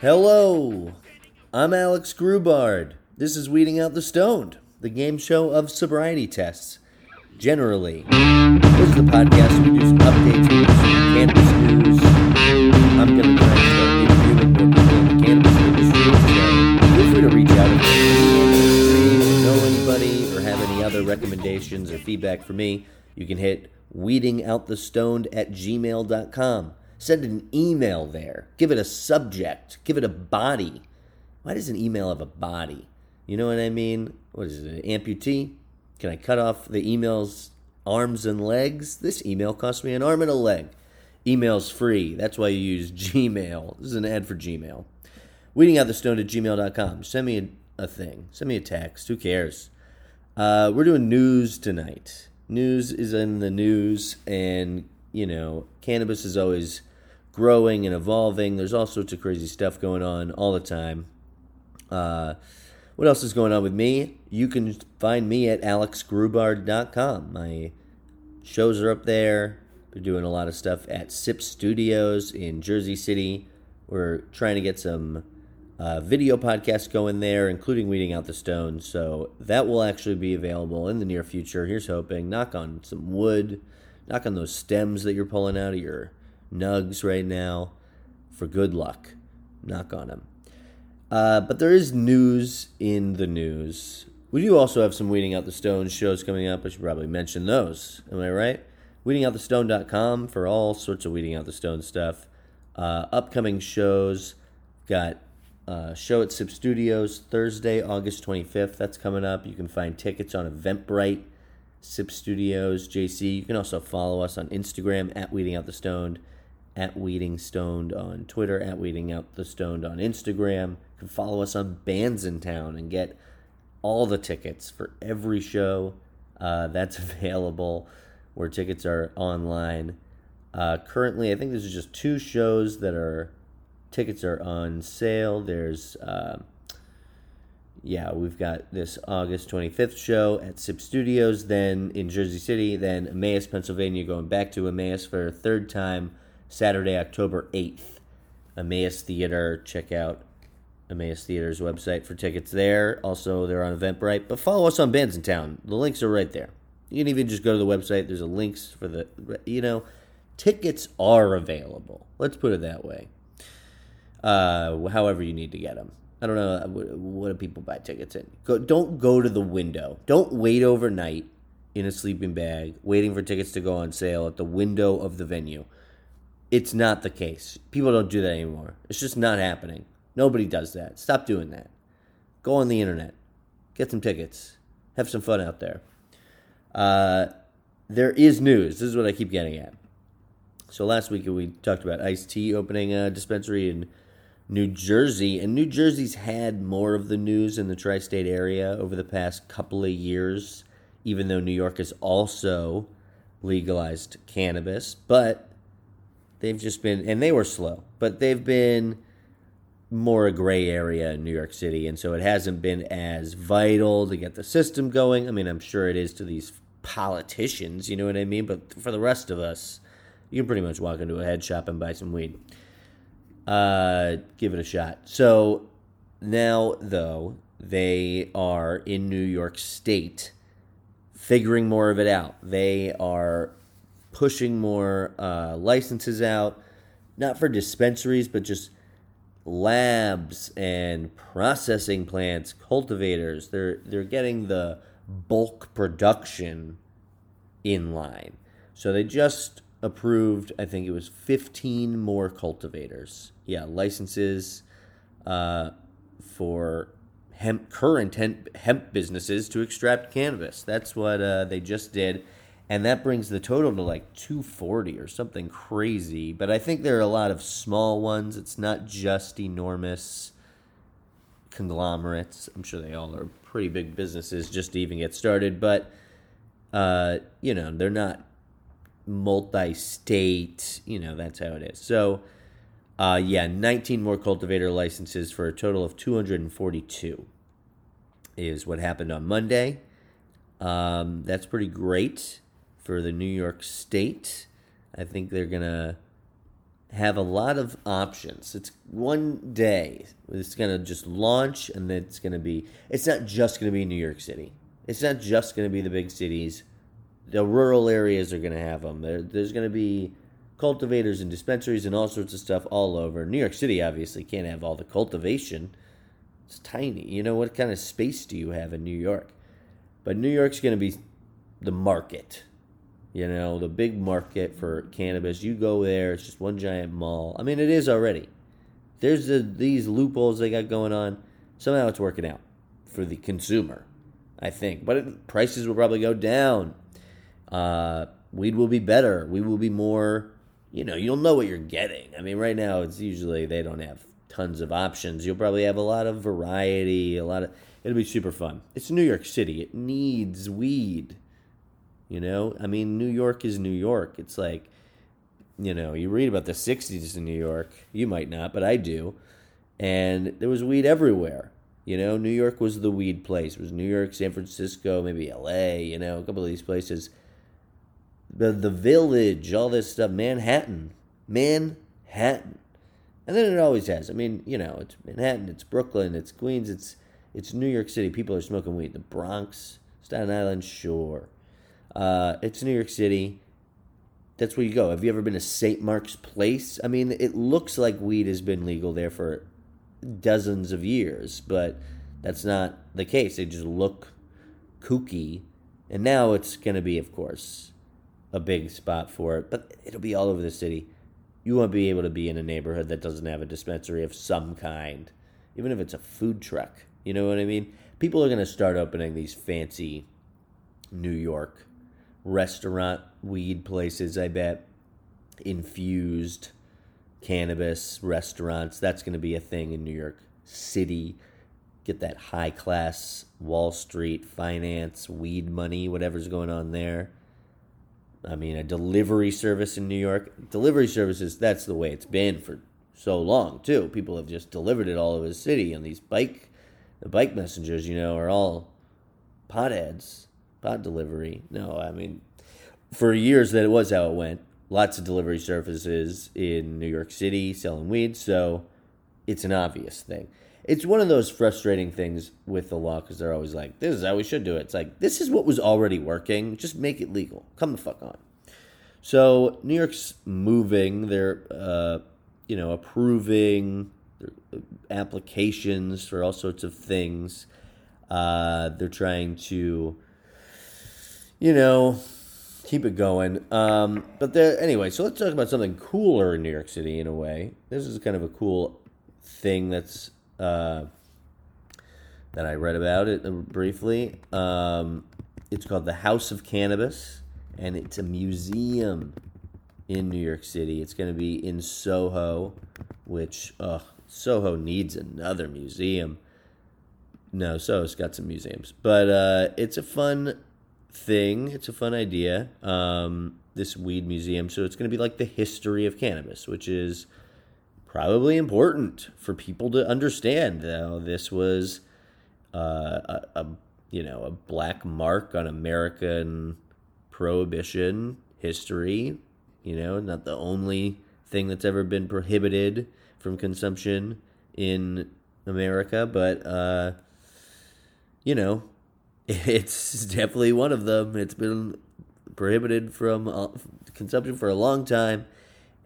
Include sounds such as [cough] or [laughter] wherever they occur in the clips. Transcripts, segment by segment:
Hello, I'm Alex Grubard. This is Weeding Out the Stoned, the game show of sobriety tests. Generally, this is the podcast we do some updates, some cannabis news. I'm going to try and start interviewing people in the cannabis industry. So feel free to reach out if you know anybody or have any other recommendations or feedback for me. You can hit weedingoutthestoned at gmail.com. Send an email there. Give it a subject. Give it a body. Why does an email have a body? You know what I mean? What is it, an amputee? Can I cut off the email's arms and legs? This email cost me an arm and a leg. Email's free. That's why you use [laughs] Gmail. This is an ad for Gmail. Weeding out the stone at gmail.com. Send me a, a thing. Send me a text. Who cares? Uh, we're doing news tonight. News is in the news, and, you know, cannabis is always growing and evolving. There's all sorts of crazy stuff going on all the time. Uh, what else is going on with me? You can find me at alexgrubard.com. My shows are up there. We're doing a lot of stuff at Sip Studios in Jersey City. We're trying to get some uh, video podcasts going there, including Weeding Out the Stones. So that will actually be available in the near future. Here's hoping. Knock on some wood. Knock on those stems that you're pulling out of your nugs right now for good luck. Knock on them. Uh, but there is news in the news. We do also have some Weeding Out the Stone shows coming up. I should probably mention those. Am I right? WeedingOutTheStoned.com for all sorts of Weeding Out the Stone stuff. Uh, upcoming shows. Got a show at Sip Studios Thursday, August 25th. That's coming up. You can find tickets on Eventbrite, Sip Studios, JC. You can also follow us on Instagram at Weeding Out the Stoned at Weeding Stoned on Twitter, at Weeding Out the Stoned on Instagram. You can follow us on Bands in Town and get all the tickets for every show uh, that's [laughs] available where tickets are online. Uh, currently, I think there's just two shows that are tickets are on sale. There's uh, yeah, we've got this August 25th show at Sip Studios, then in Jersey City, then Emmaus, Pennsylvania, going back to Emmaus for a third time Saturday, October 8th. Emmaus Theater. Check out Emmaus Theater's website for tickets there. Also, they're on Eventbrite. But follow us on Bands in Town. The links are right there. You can even just go to the website. There's a links for the, you know, tickets are available. Let's put it that way. Uh, however you need to get them. I don't know what do people buy tickets in. Go, don't go to the window. Don't wait overnight in a sleeping bag waiting for tickets to go on sale at the window of the venue it's not the case. People don't do that anymore. It's just not happening. Nobody does that. Stop doing that. Go on the internet, get some tickets, have some fun out there. Uh, there is news. This is what I keep getting at. So last week we talked about Ice-T opening a dispensary in New Jersey, and New Jersey's had more of the news in the tri-state area over the past couple of years. Even though New York has also legalized cannabis, but They've just been, and they were slow, but they've been more a gray area in New York City. And so it hasn't been as vital to get the system going. I mean, I'm sure it is to these politicians, you know what I mean? But for the rest of us, you can pretty much walk into a head shop and buy some weed. Uh, give it a shot. So now, though, they are in New York State figuring more of it out. They are pushing more uh, licenses out, not for dispensaries, but just labs and processing plants, cultivators. They're they're getting the bulk production in line. So they just approved, I think it was 15 more cultivators. Yeah, licenses uh, for hemp current hemp, hemp businesses to extract cannabis. That's what uh, they just did and that brings the total to like 240 or something crazy. But I think there are a lot of small ones. It's not just enormous conglomerates. I'm sure they all are pretty big businesses just to even get started, but uh, you know, they're not multi-state, you know, that's how it is. So uh, yeah, 19 more cultivator licenses for a total of 242 is what happened on Monday. Um, that's pretty great for the New York State. I think they're going to have a lot of options. It's one day. It's going to just launch, and then it's going to be. It's not just going to be New York City. It's not just going to be the big cities. The rural areas are going to have them. There, there's going to be cultivators and dispensaries and all sorts of stuff all over. New York City obviously can't have all the cultivation. It's tiny. You know what kind of space do you have in New York? But New York's going to be the market you know, the big market for cannabis. You go there, it's just one giant mall. I mean, it is already. There's the, these loopholes they got going on. Somehow it's working out for the consumer, I think. But it, prices will probably go down. Uh, weed will be better. We will be more, you know, you'll know what you're getting. I mean, right now it's usually they don't have tons of options. You'll probably have a lot of variety, a lot of. It'll be super fun. It's New York City. It needs weed. You know, I mean, New York is New York. It's like, you know, you read about the 60s in New York. You might not, but I do. And there was weed everywhere. You know, New York was the weed place. It was New York, San Francisco, maybe LA, you know, a couple of these places. The, the village, all this stuff, Manhattan. Manhattan. And then it always has. I mean, you know, it's Manhattan, it's Brooklyn, it's Queens, it's it's New York City. People are smoking weed. The Bronx, Staten Island, sure. Uh, it's New York City. That's where you go. Have you ever been to St. Mark's Place? I mean, it looks like weed has been legal there for dozens of years, but that's not the case. They just look kooky. And now it's going to be, of course, a big spot for it, but it'll be all over the city. You won't be able to be in a neighborhood that doesn't have a dispensary of some kind, even if it's a food truck. You know what I mean? People are going to start opening these fancy New York restaurant weed places, I bet. Infused cannabis restaurants. That's going to be a thing in New York City. Get that high class Wall Street finance, weed money, whatever's going on there. I mean, a delivery service in New York. Delivery services, that's the way it's been for so long, too. People have just delivered it all over the city, and these bike, the bike messengers, you know, are all potheads pot delivery. No, I mean, for years that it was how it went. Lots of delivery services in New York City selling weed, so it's an obvious thing. It's one of those frustrating things with the law because they're always like, "This is how we should do it." It's like this is what was already working. Just make it legal. Come the fuck on. So New York's moving. They're, uh, you know, approving uh, applications for all sorts of things. Uh, they're trying to you know, keep it going. Um, but there, anyway, so let's talk about something cooler in New York City in a way. This is kind of a cool thing that's uh, that I read about it briefly. Um, it's called the House of Cannabis, and it's a museum in New York City. It's going to be in Soho, which uh, Soho needs another museum. No, Soho's got some museums, but uh, it's a fun thing. It's a fun idea. Um, this weed museum. So it's going to be like the history of cannabis, which is probably important for people to understand. Though this was uh, a, a you know a black mark on American prohibition history. You know, not the only thing that's ever been prohibited from consumption in America, but uh, you know, it's definitely one of them. It's been prohibited from uh, consumption for a long time,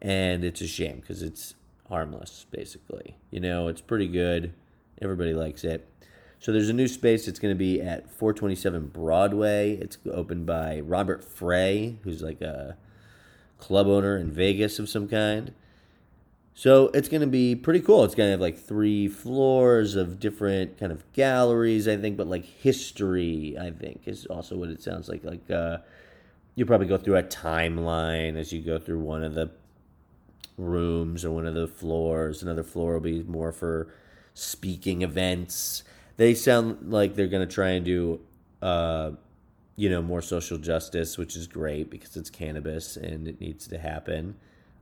and it's a shame because it's harmless, basically. You know, it's pretty good. Everybody likes it. So there's a new space. It's going to be at 427 Broadway. It's opened by Robert Frey, who's like a club owner in Vegas of some kind. So it's going to be pretty cool. It's going to have like three floors of different kind of galleries, I think, but like history, I think, is also what it sounds like. Like uh, you probably go through a timeline as you go through one of the rooms or one of the floors. Another floor will be more for speaking events. They sound like they're going to try and do, uh, you know, more social justice, which is great because it's cannabis and it needs to happen.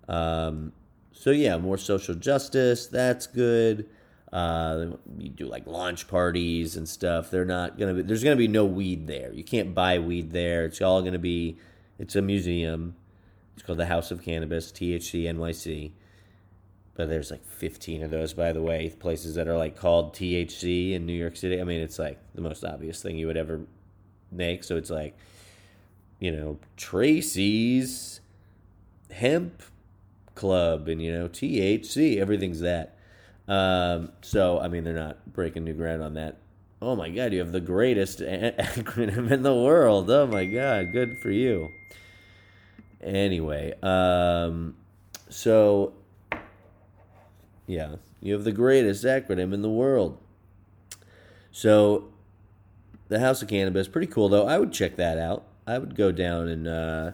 Um, so yeah, more social justice. That's good. Uh, you do like launch parties and stuff. They're not gonna be. There's gonna be no weed there. You can't buy weed there. It's all gonna be. It's a museum. It's called the House of Cannabis, THC NYC. but there's like 15 of those, by the way, places that are like called THC in New York City. I mean, it's like the most obvious thing you would ever make. So it's like, you know, Tracy's Hemp Club and, you know, THC, everything's that. Um, so, I mean, they're not breaking new ground on that. Oh my God, you have the greatest [laughs] acronym in the world. Oh my God, good for you. Anyway, um, so yeah, you have the greatest acronym in the world. So, the House of Cannabis, pretty cool though. I would check that out. I would go down and uh,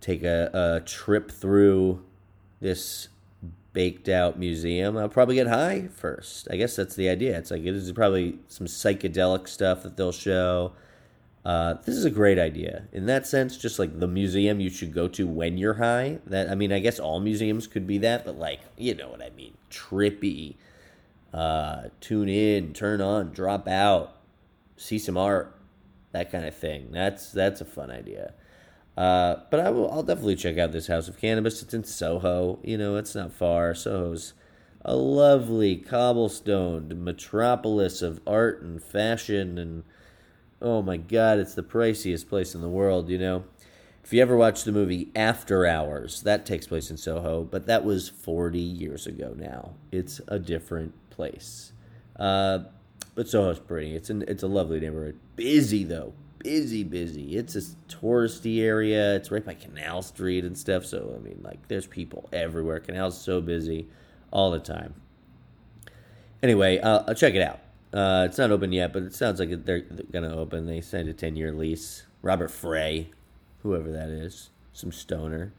take a, a trip through this baked out museum. I'll probably get high first. I guess that's the idea. It's like it is probably some psychedelic stuff that they'll show. Uh, this is a great idea in that sense. Just like the museum you should go to when you're high. That I mean, I guess all museums could be that, but like you know what I mean, trippy. Uh, tune in, turn on, drop out, see some art, that kind of thing. That's that's a fun idea. Uh, but I will. I'll definitely check out this House of Cannabis. It's in Soho. You know, it's not far. Soho's a lovely cobblestoned metropolis of art and fashion and oh my god, it's the priciest place in the world, you know. If you ever watch the movie After Hours, that takes place in Soho, but that was 40 years ago now. It's a different place. Uh, but Soho's pretty. It's an, it's a lovely neighborhood. Busy though, busy, busy. It's a touristy area. It's right by Canal Street and stuff. So I mean, like, there's people everywhere. Canal's so busy all the time. Anyway, uh, I'll check it out. Uh, it's not open yet, but it sounds like they're, going to open. They signed a 10 year lease. Robert Frey, whoever that is, some stoner.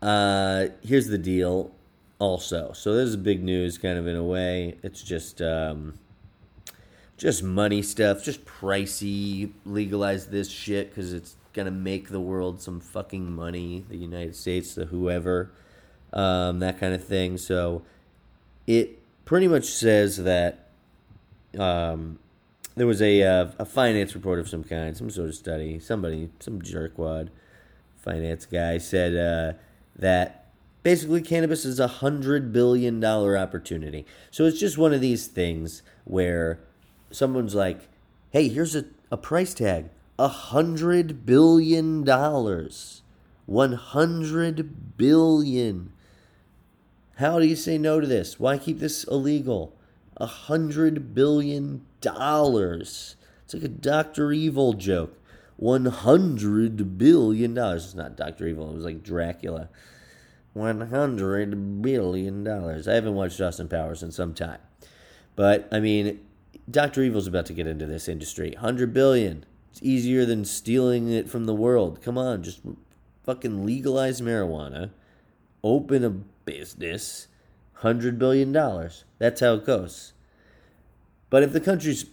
Uh, here's the deal also. So this is big news, kind of in a way. It's just um, just money stuff, just pricey. Legalize this shit because it's gonna make the world some fucking money. The United States, the whoever, um, that kind of thing. So it pretty much says that um, there was a uh, a finance report of some kind, some sort of study. Somebody, some jerkwad finance guy said uh, that basically cannabis is a hundred billion dollar opportunity. So it's just one of these things where someone's like, "Hey, here's a, a price tag: a hundred billion dollars, one hundred billion. How do you say no to this? Why keep this illegal?" a hundred billion dollars. It's like a Doctor Evil joke. One hundred billion dollars. It's not Doctor Evil. It was like Dracula. One hundred billion dollars. I haven't watched Austin Powers in some time, but I mean, Doctor Evil's about to get into this industry. Hundred billion. It's easier than stealing it from the world. Come on, just fucking legalize marijuana, open a business, hundred billion dollars. That's how it goes. But if the country's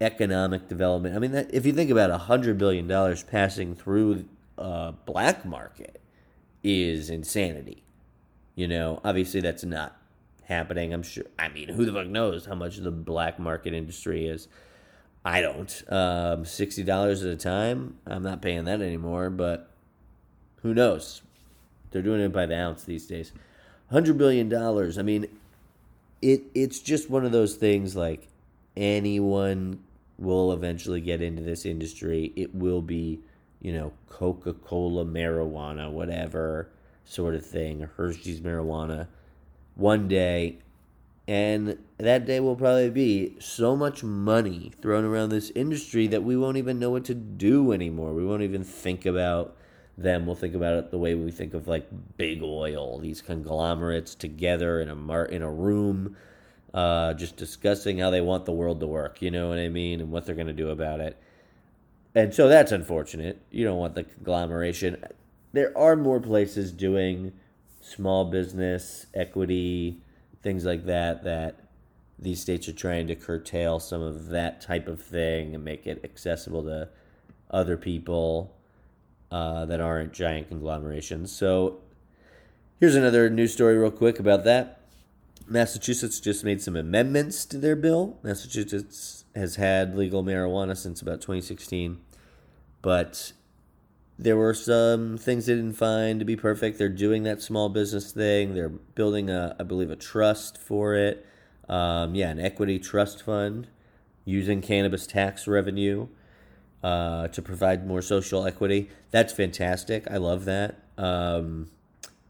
economic development, I mean, that, if you think about a hundred billion dollars passing through a black market, is insanity. You know, obviously that's not happening. I'm sure. I mean, who the fuck knows how much the black market industry is? I don't. Um, Sixty dollars at a time. I'm not paying that anymore. But who knows? They're doing it by the ounce these days. Hundred billion dollars. I mean, it. It's just one of those things. Like anyone will eventually get into this industry. It will be, you know, Coca Cola marijuana, whatever sort of thing, Hershey's marijuana one day. And that day will probably be so much money thrown around this industry that we won't even know what to do anymore. We won't even think about them. We'll think about it the way we think of like big oil, these conglomerates together in a mar- in a room uh, just discussing how they want the world to work, you know what I mean, and what they're going to do about it. And so that's unfortunate. You don't want the conglomeration. There are more places doing small business, equity, things like that, that these states are trying to curtail some of that type of thing and make it accessible to other people uh, that aren't giant conglomerations. So here's another news story, real quick, about that. Massachusetts just made some amendments to their bill. Massachusetts has had legal marijuana since about 2016, but there were some things they didn't find to be perfect. They're doing that small business thing. They're building a, I believe, a trust for it. Um, yeah, an equity trust fund using cannabis tax revenue uh, to provide more social equity. That's fantastic. I love that. Um,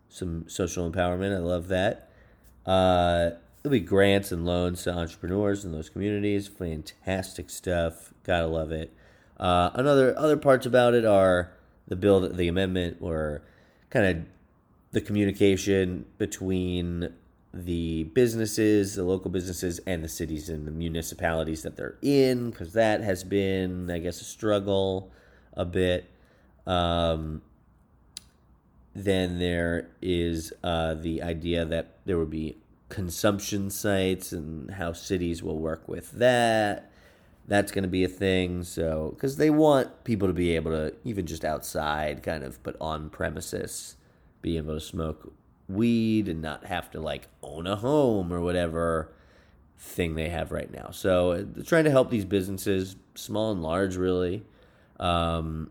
some social empowerment. I love that. Uh, there'll be grants and loans to entrepreneurs in those communities. Fantastic stuff. Gotta love it. Uh, another other parts about it are the bill, the amendment, or kind of the communication between the businesses, the local businesses, and the cities and the municipalities that they're in, because that has been, I guess, a struggle a bit. Um, then there is uh, the idea that there would be consumption sites and how cities will work with that. That's going to be a thing. So, because they want people to be able to, even just outside, kind of, but on premises, be able to smoke weed and not have to like own a home or whatever thing they have right now. So, uh, trying to help these businesses, small and large, really, um,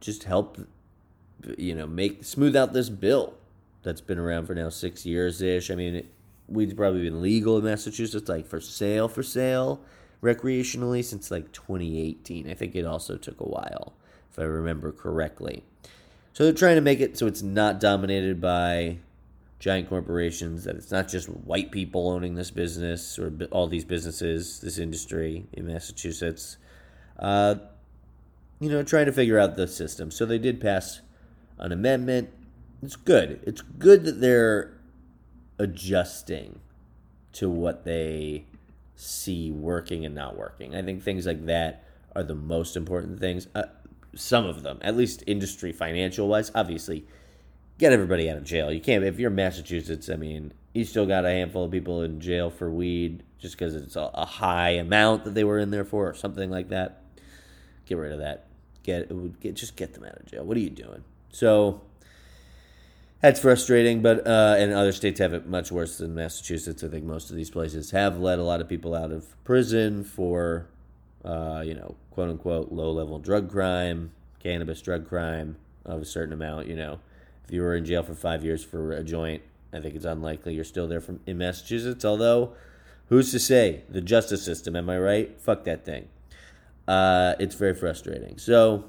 just help you know, make smooth out this bill that's been around for now six years ish. I mean, it, weed's probably been legal in Massachusetts, like for sale, for sale, recreationally since like 2018. I think it also took a while, if I remember correctly. So they're trying to make it so it's not dominated by giant corporations, that it's not just white people owning this business or all these businesses, this industry in Massachusetts. Uh, you know, trying to figure out the system. So they did pass an amendment. It's good. It's good that they're adjusting to what they see working and not working. I think things like that are the most important things. Uh, some of them, at least industry financial wise, obviously, get everybody out of jail. You can't, if you're Massachusetts, I mean, you still got a handful of people in jail for weed just because it's a, a, high amount that they were in there for or something like that. Get rid of that. Get, it would get just get them out of jail. What are you doing? So that's frustrating, but uh, and other states have it much worse than Massachusetts. I think most of these places have let a lot of people out of prison for, uh, you know, quote unquote low level drug crime, cannabis drug crime of a certain amount. You know, if you were in jail for five years for a joint, I think it's unlikely you're still there from in Massachusetts. Although, who's to say the justice system? Am I right? Fuck that thing. Uh, it's very frustrating. So,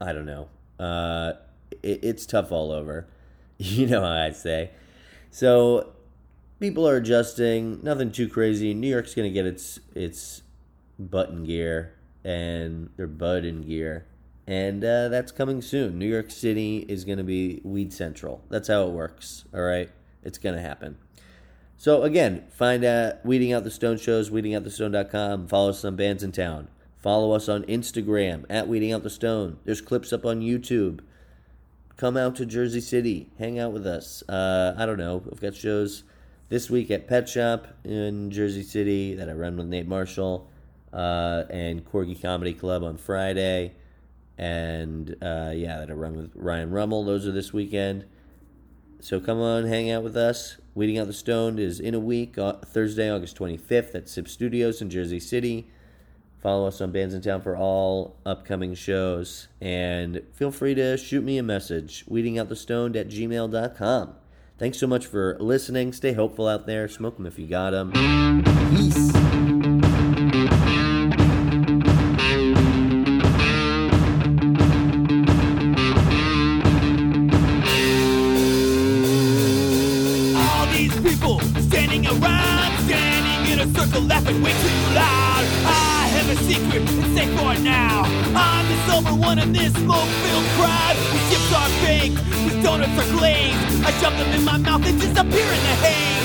I don't know. Uh, it, it's tough all over. [laughs] You know how I say. So people are adjusting. Nothing too crazy. New York's gonna get its its button gear and their bud in gear, and uh, that's coming soon. New York City is gonna be weed central. That's how it works. All right, it's gonna happen. So again, find out Weeding Out the Stone shows, weedingoutthestoned.com. Follow some bands in town. Follow us on Instagram at Weeding Out the Stone. There's clips up on YouTube. Come out to Jersey City, hang out with us. Uh, I don't know. I've got shows this week at Pet Shop in Jersey City that I run with Nate Marshall, uh, and Corgi Comedy Club on Friday, and uh, yeah, that I run with Ryan Rummel. Those are this weekend. So come on, hang out with us. Weeding Out the Stone is in a week, uh, Thursday, August 25th at Sip Studios in Jersey City. Follow us on Bands in Town for all upcoming shows. And feel free to shoot me a message, weedingoutthestoned at gmail.com. Thanks so much for listening. Stay hopeful out there. Smoke them if you got them. Peace. in the hay,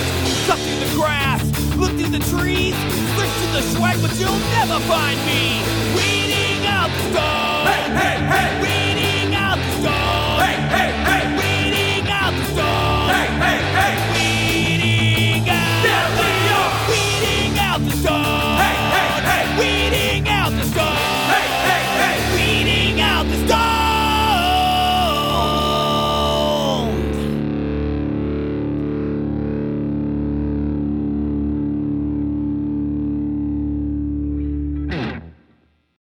stuck in the grass, looked in the trees, searched in the swag, but you'll never find me. Weeding out the stars. Hey, hey, hey. Weeding out the stars. Hey, hey, hey.